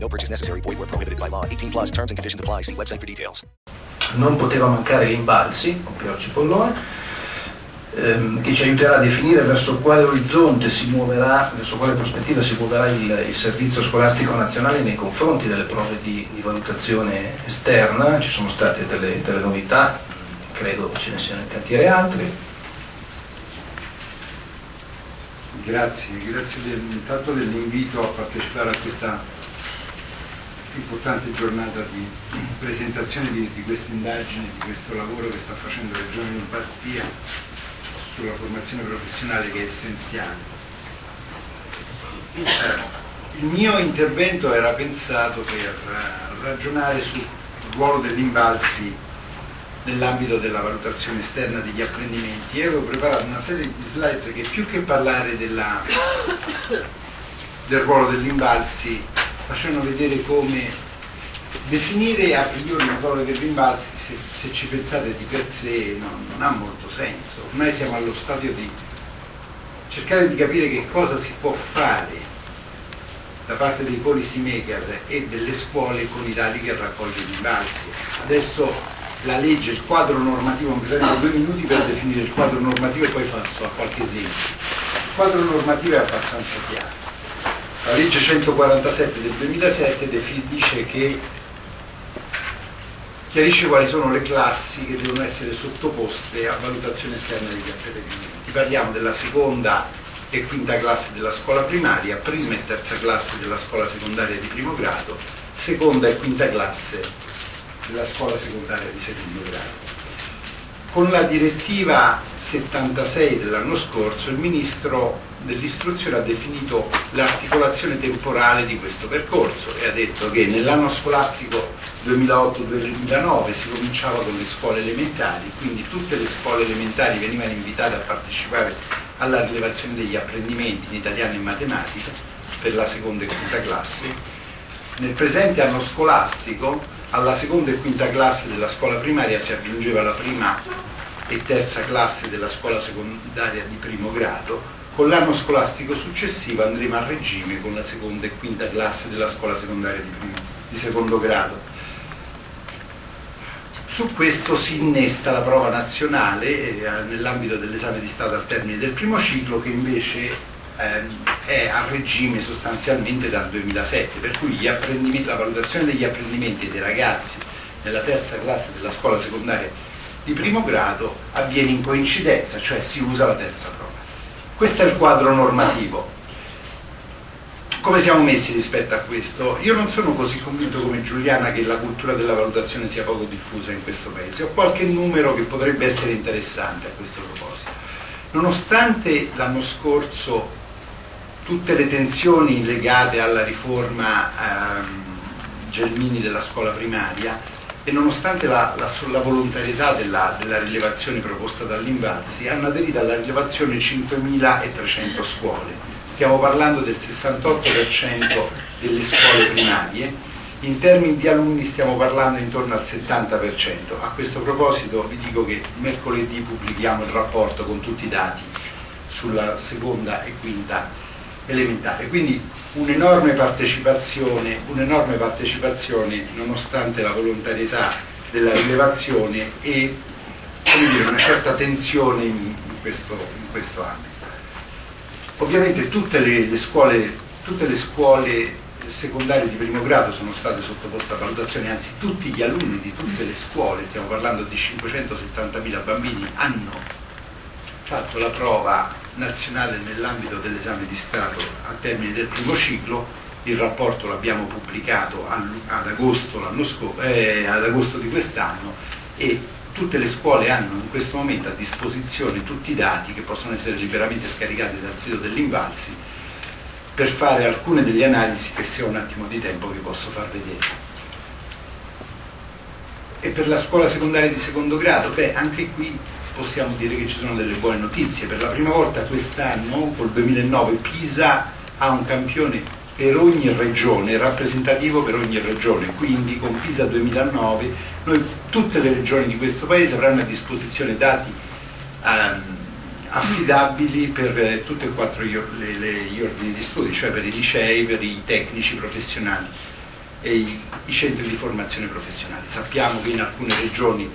No purchase necessary. Void where prohibited by law. 18 plus terms and conditions apply. See website for details. Non poteva mancare l'Imbalsi, con Piero Cipollone, ehm, che ci aiuterà a definire verso quale orizzonte si muoverà, verso quale prospettiva si muoverà il, il servizio scolastico nazionale nei confronti delle prove di, di valutazione esterna. Ci sono state delle, delle novità, credo ce ne siano in cantiere altre. Grazie, grazie del, intanto dell'invito a partecipare a questa importante giornata di presentazione di, di questa indagine, di questo lavoro che sta facendo la Regione Lombardia sulla formazione professionale che è essenziale. Eh, il mio intervento era pensato per ragionare sul ruolo dell'Invalsi nell'ambito della valutazione esterna degli apprendimenti e avevo preparato una serie di slides che più che parlare della, del ruolo dell'Invalsi facevano vedere come definire a priori il ruolo dei rimbalzi, se, se, ci pensate di per sé, non, non ha molto senso. Ormai siamo allo stadio di cercare di capire che cosa si può fare da parte dei policy maker e delle scuole con i dati che raccolgono i rimbalzi. Adesso la legge, il quadro normativo, mi prendo due minuti per definire il quadro normativo e poi passo a qualche esempio. Il quadro normativo è abbastanza chiaro la legge 147 del 2007 definisce che chiarisce quali sono le classi che devono essere sottoposte a valutazione esterna degli apprendimenti. Parliamo della seconda e quinta classe della scuola primaria, prima e terza classe della scuola secondaria di primo grado, seconda e quinta classe della scuola secondaria di secondo grado. Con la direttiva 76 dell'anno scorso il Ministro dell'istruzione ha definito l'articolazione temporale di questo percorso e ha detto che nell'anno scolastico 2008-2009 si cominciava con le scuole elementari, quindi tutte le scuole elementari venivano invitate a partecipare alla rilevazione degli apprendimenti in italiano e matematica per la seconda e quinta classe. Nel presente anno scolastico alla seconda e quinta classe della scuola primaria si aggiungeva la prima e terza classe della scuola secondaria di primo grado con l'anno scolastico successivo andremo a regime con la seconda e quinta classe della scuola secondaria di, primo, di secondo grado. Su questo si innesta la prova nazionale eh, nell'ambito dell'esame di Stato al termine del primo ciclo che invece eh, è a regime sostanzialmente dal 2007, per cui la valutazione degli apprendimenti dei ragazzi nella terza classe della scuola secondaria di primo grado avviene in coincidenza, cioè si usa la terza prova. Questo è il quadro normativo. Come siamo messi rispetto a questo? Io non sono così convinto come Giuliana che la cultura della valutazione sia poco diffusa in questo paese. Ho qualche numero che potrebbe essere interessante a questo proposito. Nonostante l'anno scorso tutte le tensioni legate alla riforma ehm, Gelmini della scuola primaria, e nonostante la, la, la volontarietà della, della, rilevazione proposta dall'Invalsi, hanno aderito alla rilevazione 5.300 scuole. Stiamo parlando del 68% delle scuole primarie, in termini di alunni stiamo parlando intorno al 70%. A questo proposito vi dico che mercoledì pubblichiamo il rapporto con tutti i dati sulla seconda e quinta elementare. Quindi un'enorme partecipazione, un'enorme partecipazione nonostante la volontarietà della rilevazione e dire, una certa tensione in, questo, in, questo, ambito. Ovviamente tutte le, le, scuole, tutte le scuole secondarie di primo grado sono state sottoposte a valutazione, anzi tutti gli alunni di tutte le scuole, stiamo parlando di 570.000 bambini, hanno fatto la prova nazionale nell'ambito dell'esame di Stato al termine del primo ciclo, il rapporto l'abbiamo pubblicato ad agosto, eh, ad agosto di quest'anno e tutte le scuole hanno in questo momento a disposizione tutti i dati che possono essere liberamente scaricati dal sito dell'Invalsi per fare alcune delle analisi che se ho un attimo di tempo vi posso far vedere. e per la scuola secondaria di secondo grado? Beh, anche qui possiamo dire che ci sono delle buone notizie. Per la prima volta quest'anno, col 2009, Pisa ha un campione per ogni regione, rappresentativo per ogni regione, quindi con Pisa 2009 noi, tutte le regioni di questo paese avranno a disposizione dati um, affidabili per eh, tutti e quattro gli, le, le, gli ordini di studi, cioè per i licei, per i tecnici professionali e i, i centri di formazione professionale. Sappiamo che in alcune regioni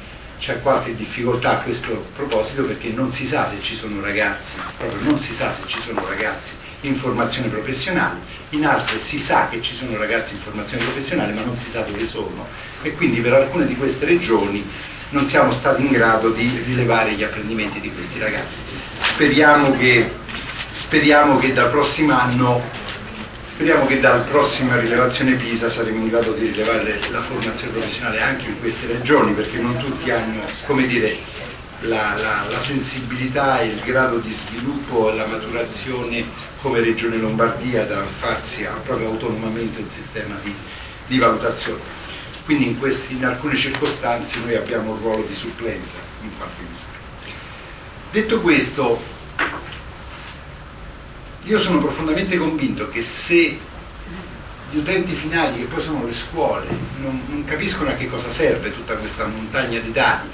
c'è qualche difficoltà a questo proposito perché non si sa se ci sono ragazzi, proprio non si sa se ci sono ragazzi in formazione professionale, in altre si sa che ci sono ragazzi in formazione professionale ma non si sa dove sono e quindi per alcune di queste regioni non siamo stati in grado di rilevare gli apprendimenti di questi ragazzi. Speriamo che, speriamo che dal prossimo anno Speriamo che dalla prossima rilevazione PISA saremo in grado di rilevare la formazione professionale anche in queste regioni perché non tutti hanno dire, la, la, la, sensibilità e il grado di sviluppo e la maturazione come Regione Lombardia da farsi proprio autonomamente un sistema di, di valutazione. Quindi in, questi, in alcune circostanze noi abbiamo un ruolo di supplenza in qualche misura. Detto questo, io sono profondamente convinto che se gli utenti finali, che poi sono le scuole, non, non capiscono a che cosa serve tutta questa montagna di dati,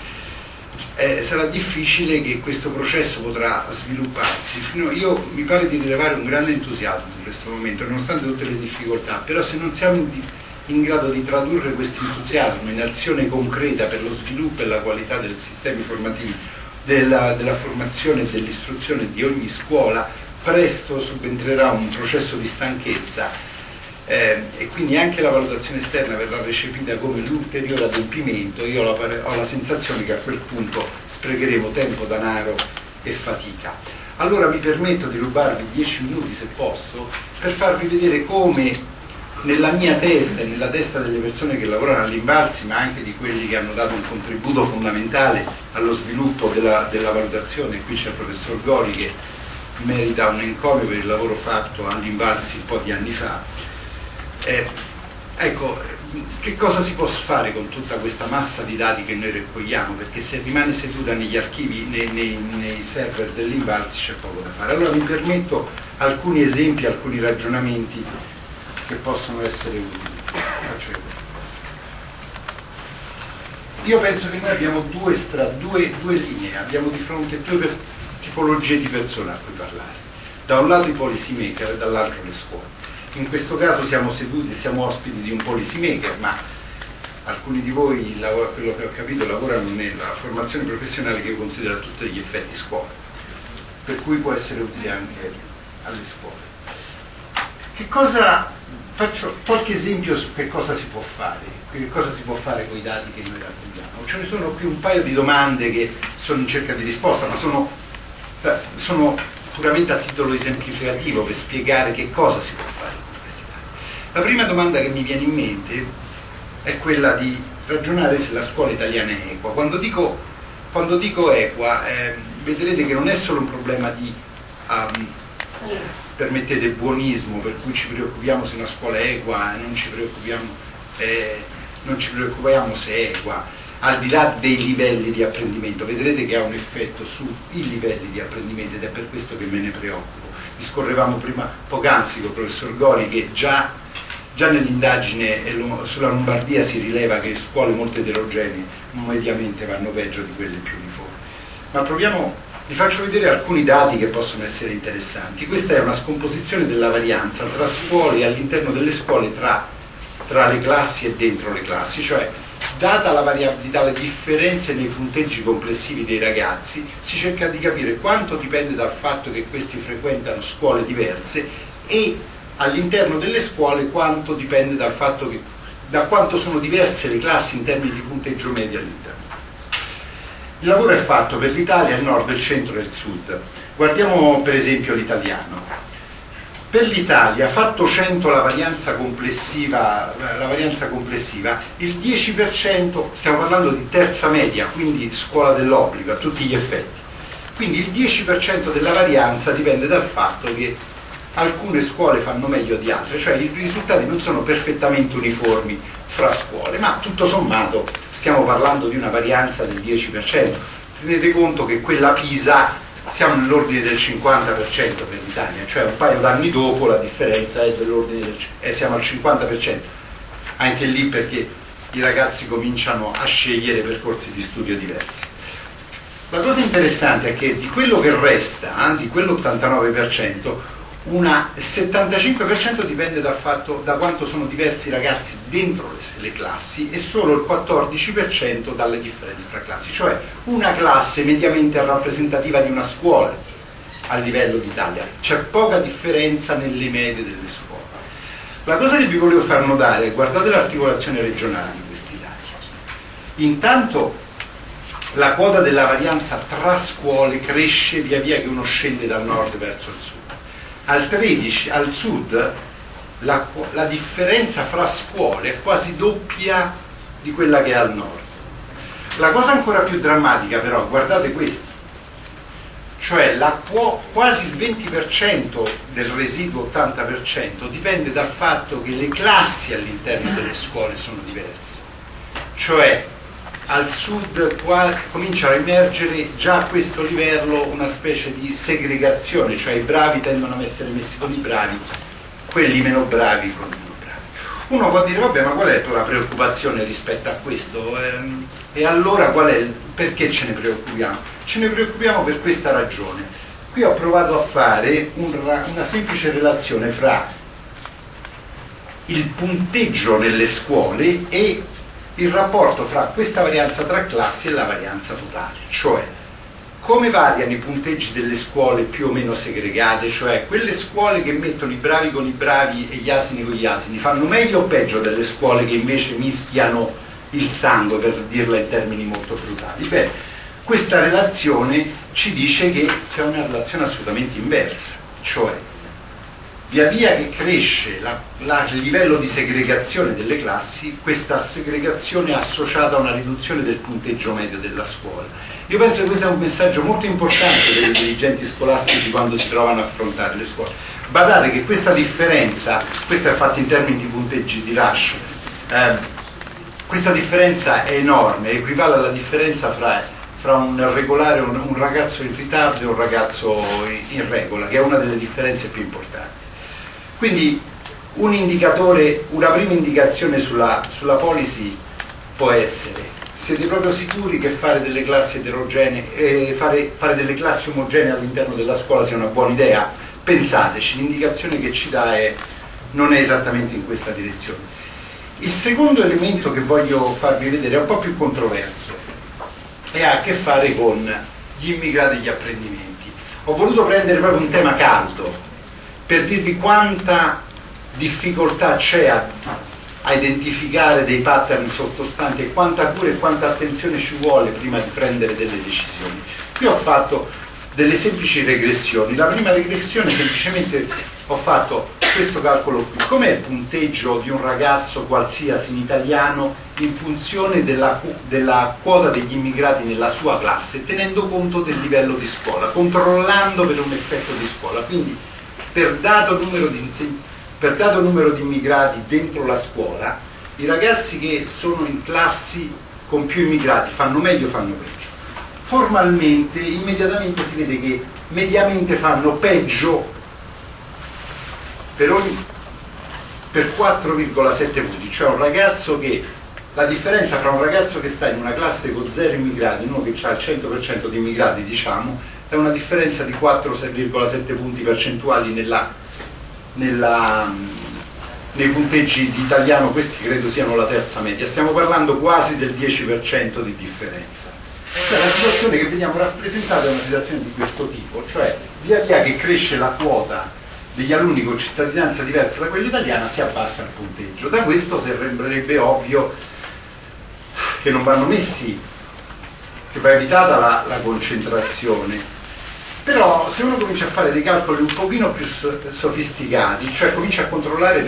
eh, sarà difficile che questo processo potrà svilupparsi. Fino, io mi pare di rilevare un grande entusiasmo in questo momento, nonostante tutte le difficoltà, però se non siamo in, in grado di tradurre questo entusiasmo in azione concreta per lo sviluppo e la qualità dei sistemi formativi, della, della formazione e dell'istruzione di ogni scuola, presto subentrerà un processo di stanchezza eh, e quindi anche la valutazione esterna verrà recepita come l'ulteriore adempimento, io ho la, ho la sensazione che a quel punto sprecheremo tempo, denaro e fatica. Allora mi permetto di rubarvi 10 minuti se posso per farvi vedere come nella mia testa e nella testa delle persone che lavorano all'Invalsi, ma anche di quelli che hanno dato un contributo fondamentale allo sviluppo della, della valutazione, qui c'è il professor Goli che merita un encomio per il lavoro fatto all'Invalsi un po' di anni fa. Eh, ecco, che cosa si può fare con tutta questa massa di dati che noi raccogliamo? Perché se rimane seduta negli archivi, nei, nei, nei server dell'Invalsi c'è poco da fare. Allora mi permetto alcuni esempi, alcuni ragionamenti che possono essere utili. Io penso che noi abbiamo due, stra, due, due linee, abbiamo di fronte due per, tipologie di persone a cui parlare. Da un lato i policy maker e dall'altro le scuole. In questo caso siamo seduti, siamo ospiti di un policy maker, ma alcuni di voi, quello che ho capito, lavorano nella formazione professionale che considera tutti gli effetti scuola, per cui può essere utile anche alle scuole. Che cosa, faccio qualche esempio su che cosa si può fare, che cosa si può fare con i dati che noi raccogliamo. Ce ne sono qui un paio di domande che sono in cerca di risposta, ma sono sono puramente a titolo esemplificativo per spiegare che cosa si può fare con questi dati. La prima domanda che mi viene in mente è quella di ragionare se la scuola italiana è equa. Quando dico, quando dico equa, eh, vedrete che non è solo un problema di, um, permettete, buonismo, per cui ci preoccupiamo se una scuola è equa, preoccupiamo, eh, non ci preoccupiamo se è equa al di là dei livelli di apprendimento, vedrete che ha un effetto sui livelli di apprendimento ed è per questo che me ne preoccupo. Discorrevamo prima poc'anzi con il professor Gori che già, già nell'indagine sulla Lombardia si rileva che scuole molto eterogenee mediamente vanno peggio di quelle più uniformi. Ma proviamo, vi faccio vedere alcuni dati che possono essere interessanti. Questa è una scomposizione della varianza tra scuole e all'interno delle scuole tra, tra le classi e dentro le classi, cioè data la variabilità, le differenze nei punteggi complessivi dei ragazzi, si cerca di capire quanto dipende dal fatto che questi frequentano scuole diverse e all'interno delle scuole quanto dipende dal fatto che da quanto sono diverse le classi in termini di punteggio medio all'interno. Il lavoro è fatto per l'Italia, il nord, il centro e il sud. Guardiamo per esempio l'italiano. Per l'Italia, fatto 100 la varianza complessiva, la varianza complessiva, il 10%, stiamo parlando di terza media, quindi scuola dell'obbligo a tutti gli effetti, quindi il 10% della varianza dipende dal fatto che alcune scuole fanno meglio di altre, cioè i risultati non sono perfettamente uniformi fra scuole, ma tutto sommato stiamo parlando di una varianza del 10%. Tenete conto che quella Pisa siamo nell'ordine del 50% per l'Italia, cioè un paio d'anni dopo la differenza è dell'ordine del eh, siamo al 50%, anche lì perché i ragazzi cominciano a scegliere percorsi di studio diversi. La cosa interessante è che di quello che resta, eh, di quell'89%, una, il 75% dipende dal fatto da quanto sono diversi i ragazzi dentro le, le, classi e solo il 14% dalle differenze fra classi, cioè una classe mediamente rappresentativa di una scuola a livello d'Italia, c'è poca differenza nelle medie delle scuole. La cosa che vi volevo far notare è guardate l'articolazione regionale di questi dati. Intanto la quota della varianza tra scuole cresce via via che uno scende dal nord verso il sud al 13 al sud la, la differenza fra scuole è quasi doppia di quella che è al nord. La cosa ancora più drammatica però, guardate questo, cioè la, quasi il 20% del residuo 80% dipende dal fatto che le classi all'interno delle scuole sono diverse. Cioè al sud qua, comincia a emergere già a questo livello una specie di segregazione, cioè i bravi tendono a essere messi con i bravi, quelli meno bravi con i meno bravi. Uno può dire vabbè ma qual è la preoccupazione rispetto a questo? Ehm, e allora qual è, perché ce ne preoccupiamo? Ce ne preoccupiamo per questa ragione. Qui ho provato a fare un, una semplice relazione fra il punteggio nelle scuole e il rapporto fra questa varianza tra classi e la varianza totale, cioè come variano i punteggi delle scuole più o meno segregate, cioè quelle scuole che mettono i bravi con i bravi e gli asini con gli asini, fanno meglio o peggio delle scuole che invece mischiano il sangue, per dirla in termini molto brutali? Beh, questa relazione ci dice che c'è una relazione assolutamente inversa, cioè via via che cresce la, la, il livello di segregazione delle classi, questa segregazione è associata a una riduzione del punteggio medio della scuola. Io penso che questo è un messaggio molto importante per i dirigenti scolastici quando si trovano a affrontare le scuole. Badate che questa differenza, questo è fatto in termini di punteggi di rush, eh, questa differenza è enorme, equivale alla differenza fra, fra un regolare, un, un ragazzo in ritardo e un ragazzo in regola, che è una delle differenze più importanti. Quindi un indicatore, una prima indicazione sulla, sulla policy può essere siete proprio sicuri che fare delle classi eterogenee, eh, fare, fare, delle classi omogenee all'interno della scuola sia una buona idea? Pensateci, l'indicazione che ci dà è, non è esattamente in questa direzione. Il secondo elemento che voglio farvi vedere è un po' più controverso e ha a che fare con gli immigrati e gli apprendimenti. Ho voluto prendere proprio un tema caldo, per dirvi quanta difficoltà c'è a, a, identificare dei pattern sottostanti e quanta cura e quanta attenzione ci vuole prima di prendere delle decisioni. Qui ho fatto delle semplici regressioni. La prima regressione semplicemente ho fatto questo calcolo qui. Com'è il punteggio di un ragazzo qualsiasi in italiano in funzione della, della quota degli immigrati nella sua classe, tenendo conto del livello di scuola, controllando per un effetto di scuola. Quindi per dato numero di, per dato numero di immigrati dentro la scuola, i ragazzi che sono in classi con più immigrati fanno meglio o fanno peggio. Formalmente, immediatamente si vede che mediamente fanno peggio per, per 4,7 punti, cioè un ragazzo che la differenza fra un ragazzo che sta in una classe con zero immigrati uno che ha il 100% di immigrati, diciamo, è una differenza di 4,7 punti percentuali nella, nella, nei punteggi di italiano, questi credo siano la terza media, stiamo parlando quasi del 10% di differenza. Cioè la situazione che vediamo rappresentata è una situazione di questo tipo, cioè via via che cresce la quota degli alunni con cittadinanza diversa da quella italiana si abbassa il punteggio. Da questo sembrerebbe ovvio che non vanno messi, che va evitata la, la concentrazione però se uno comincia a fare dei calcoli un pochino più sofisticati, cioè comincia a controllare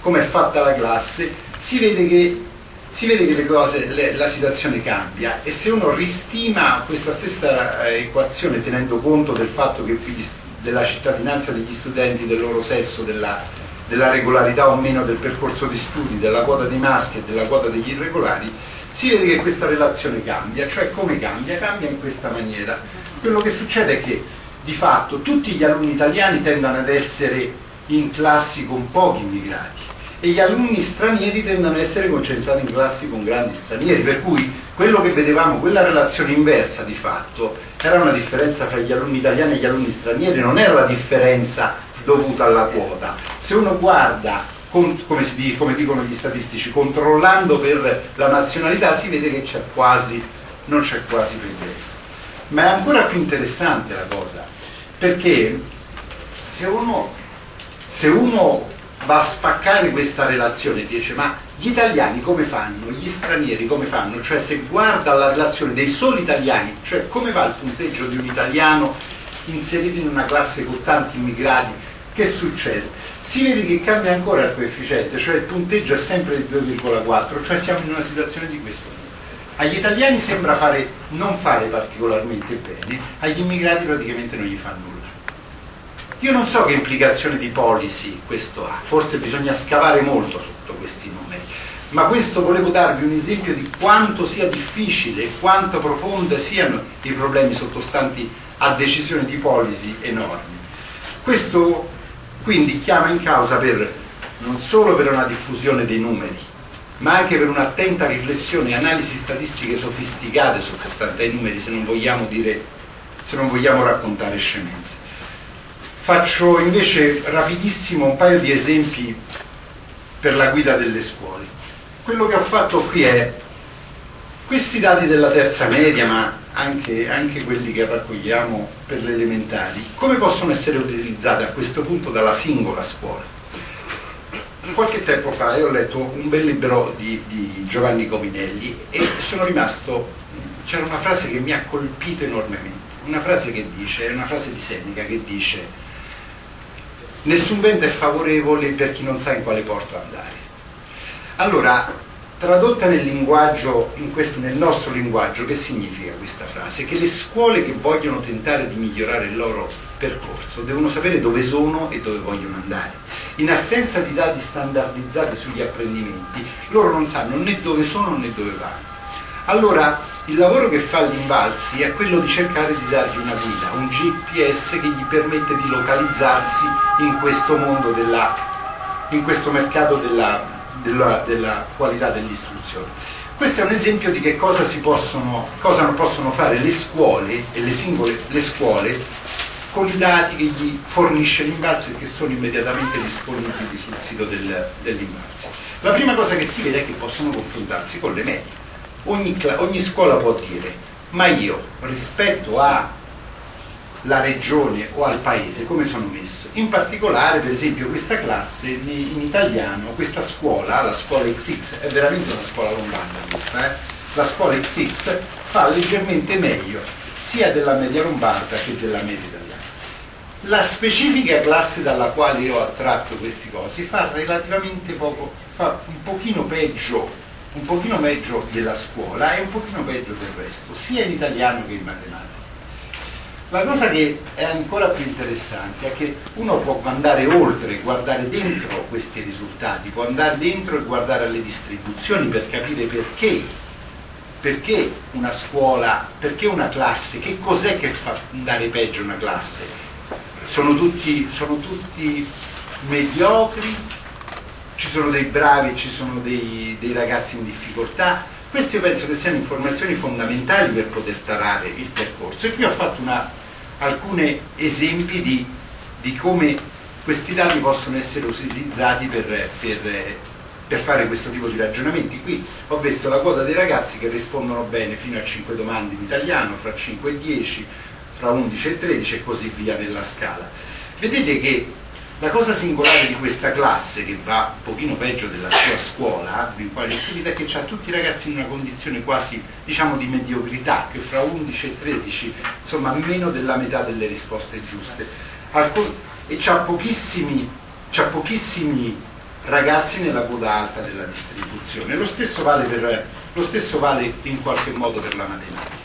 come è fatta la classe, si vede che, si vede che le cose, le, la situazione cambia e se uno ristima questa stessa eh, equazione tenendo conto del fatto che della cittadinanza degli studenti, del loro sesso, della, della regolarità o meno del percorso di studi, della quota dei maschi e della quota degli irregolari, si vede che questa relazione cambia, cioè come cambia? Cambia in questa maniera. Quello che succede è che di fatto tutti gli alunni italiani tendono ad essere in classi con pochi immigrati e gli alunni stranieri tendono ad essere concentrati in classi con grandi stranieri, per cui quello che vedevamo, quella relazione inversa di fatto, era una differenza fra gli alunni italiani e gli alunni stranieri, non era la differenza dovuta alla quota. Se uno guarda, come, dice, come dicono gli statistici, controllando per la nazionalità, si vede che c'è quasi, non c'è quasi presenza. Ma è ancora più interessante la cosa, perché se uno, se uno va a spaccare questa relazione e dice ma gli italiani come fanno, gli stranieri come fanno, cioè se guarda la relazione dei soli italiani, cioè come va il punteggio di un italiano inserito in una classe con tanti immigrati, che succede? Si vede che cambia ancora il coefficiente, cioè il punteggio è sempre di 2,4, cioè siamo in una situazione di questo tipo. Agli italiani sembra fare, non fare particolarmente bene, agli immigrati praticamente non gli fa nulla. Io non so che implicazione di policy questo ha, forse bisogna scavare molto sotto questi numeri, ma questo volevo darvi un esempio di quanto sia difficile e quanto profonde siano i problemi sottostanti a decisioni di policy enormi. Questo quindi chiama in causa per, non solo per una diffusione dei numeri, ma anche per un'attenta riflessione e analisi statistiche sofisticate sottostanti ai numeri, se non vogliamo, dire, se non vogliamo raccontare scemenze. Faccio invece rapidissimo un paio di esempi per la guida delle scuole. Quello che ho fatto qui è questi dati della terza media, ma anche, anche quelli che raccogliamo per le elementari, come possono essere utilizzati a questo punto dalla singola scuola? Qualche tempo fa io ho letto un bel libro di, di Giovanni Cominelli e sono rimasto, c'era una frase che mi ha colpito enormemente, una frase che dice, è una frase di Seneca che dice nessun vento è favorevole per chi non sa in quale porto andare. Allora, tradotta nel questo, nel nostro linguaggio, che significa questa frase? Che le scuole che vogliono tentare di migliorare il loro percorso devono sapere dove sono e dove vogliono andare. In assenza di dati standardizzati sugli apprendimenti, loro non sanno né dove sono né dove vanno. Allora, il lavoro che fa l'Invalsi è quello di cercare di dargli una guida, un GPS che gli permette di localizzarsi in questo mondo, della, in questo mercato della, della, della qualità dell'istruzione. Questo è un esempio di che cosa, possono, cosa possono fare le scuole e le singole le scuole con i dati che gli fornisce l'Invalsi e che sono immediatamente disponibili sul sito del, dell'Invalsi. La prima cosa che si vede è che possono confrontarsi con le medie ogni, ogni scuola può dire, ma io rispetto alla regione o al paese come sono messo? In particolare, per esempio, questa classe in italiano, questa scuola, la scuola XX, è veramente una scuola lombarda questa, eh? la scuola XX fa leggermente meglio sia della media lombarda che della media italiana. La specifica classe dalla quale io ho attratto questi cosi fa relativamente poco, fa un pochino peggio un pochino peggio della scuola e un pochino peggio del resto, sia in italiano che in matematica. La cosa che è ancora più interessante è che uno può andare oltre, guardare dentro questi risultati, può andare dentro e guardare alle distribuzioni per capire perché, perché una scuola, perché una classe, che cos'è che fa andare peggio una classe. Sono tutti, sono tutti mediocri, ci sono dei bravi, ci sono dei, dei ragazzi in difficoltà. Queste io penso che siano informazioni fondamentali per poter tarare il percorso. E qui ho fatto alcuni esempi di, di, come questi dati possono essere utilizzati per, per, per, fare questo tipo di ragionamenti. Qui ho visto la quota dei ragazzi che rispondono bene fino a 5 domande in italiano, fra 5 e 10, fra 11 e 13 e così via nella scala. Vedete che la cosa singolare di questa classe, che va un pochino peggio della sua scuola, in quale inserita, è che ha tutti i ragazzi in una condizione quasi, diciamo, di mediocrità, che fra 11 e 13, insomma, meno della metà delle risposte giuste. E c'ha pochissimi, c'ha pochissimi ragazzi nella coda alta della distribuzione. Lo stesso, vale per, lo stesso vale in qualche modo per la matematica.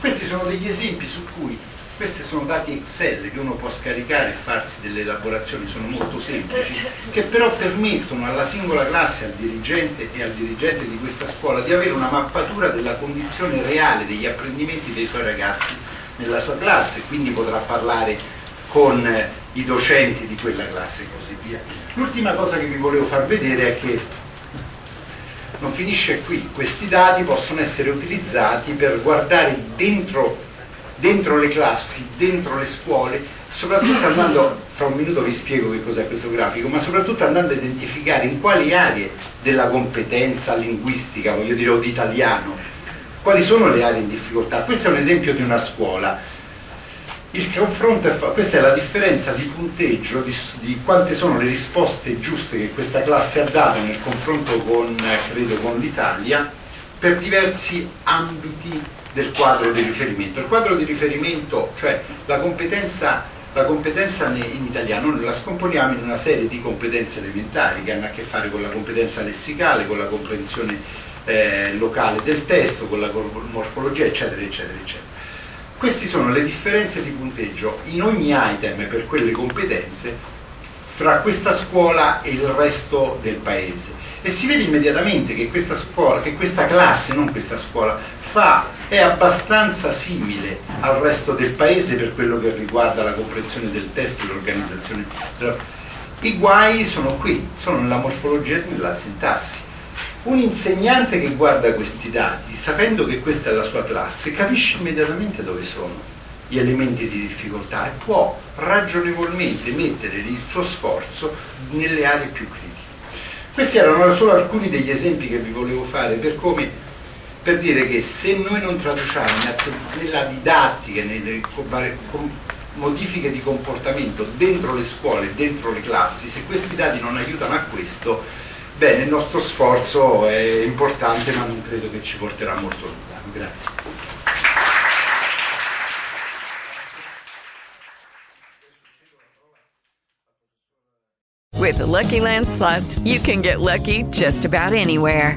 Questi sono degli esempi su cui Questi sono dati Excel che uno può scaricare e farsi delle elaborazioni, sono molto semplici, che però permettono alla singola classe, al dirigente e al dirigente di questa scuola di avere una mappatura della condizione reale degli apprendimenti dei suoi ragazzi nella sua classe, quindi potrà parlare con i docenti di quella classe e così via. L'ultima cosa che vi volevo far vedere è che non finisce qui, questi dati possono essere utilizzati per guardare dentro, dentro le classi, dentro le scuole, soprattutto andando, fra un minuto vi spiego che cos'è questo grafico, ma soprattutto andando a identificare in quali aree della competenza linguistica, voglio dire, o di italiano, quali sono le aree in difficoltà. Questo è un esempio di una scuola il confronto è, questa è la differenza di punteggio di, di, quante sono le risposte giuste che questa classe ha dato nel confronto con, credo, con l'Italia per diversi ambiti del quadro di riferimento. Il quadro di riferimento, cioè la competenza, la competenza in italiano, noi la scomponiamo in una serie di competenze elementari che hanno a che fare con la competenza lessicale, con la comprensione eh, locale del testo, con la morfologia, eccetera, eccetera, eccetera. Queste sono le differenze di punteggio in ogni item per quelle competenze fra questa scuola e il resto del paese e si vede immediatamente che questa scuola, che questa classe, non questa scuola, fa, è abbastanza simile al resto del paese per quello che riguarda la comprensione del testo e l'organizzazione. I guai sono qui, sono nella morfologia e nella sintassi. Un insegnante che guarda questi dati, sapendo che questa è la sua classe, capisce immediatamente dove sono gli elementi di difficoltà e può ragionevolmente mettere il suo sforzo nelle aree più critiche. Questi erano solo alcuni degli esempi che vi volevo fare per, come, per dire che se noi non traduciamo nella didattica, nelle modifiche di comportamento dentro le scuole, dentro le classi, se questi dati non aiutano a questo, Bene, il nostro sforzo è importante ma non credo che ci porterà molto lontano. Grazie. With the Lucky Land slots, you can get lucky just about anywhere.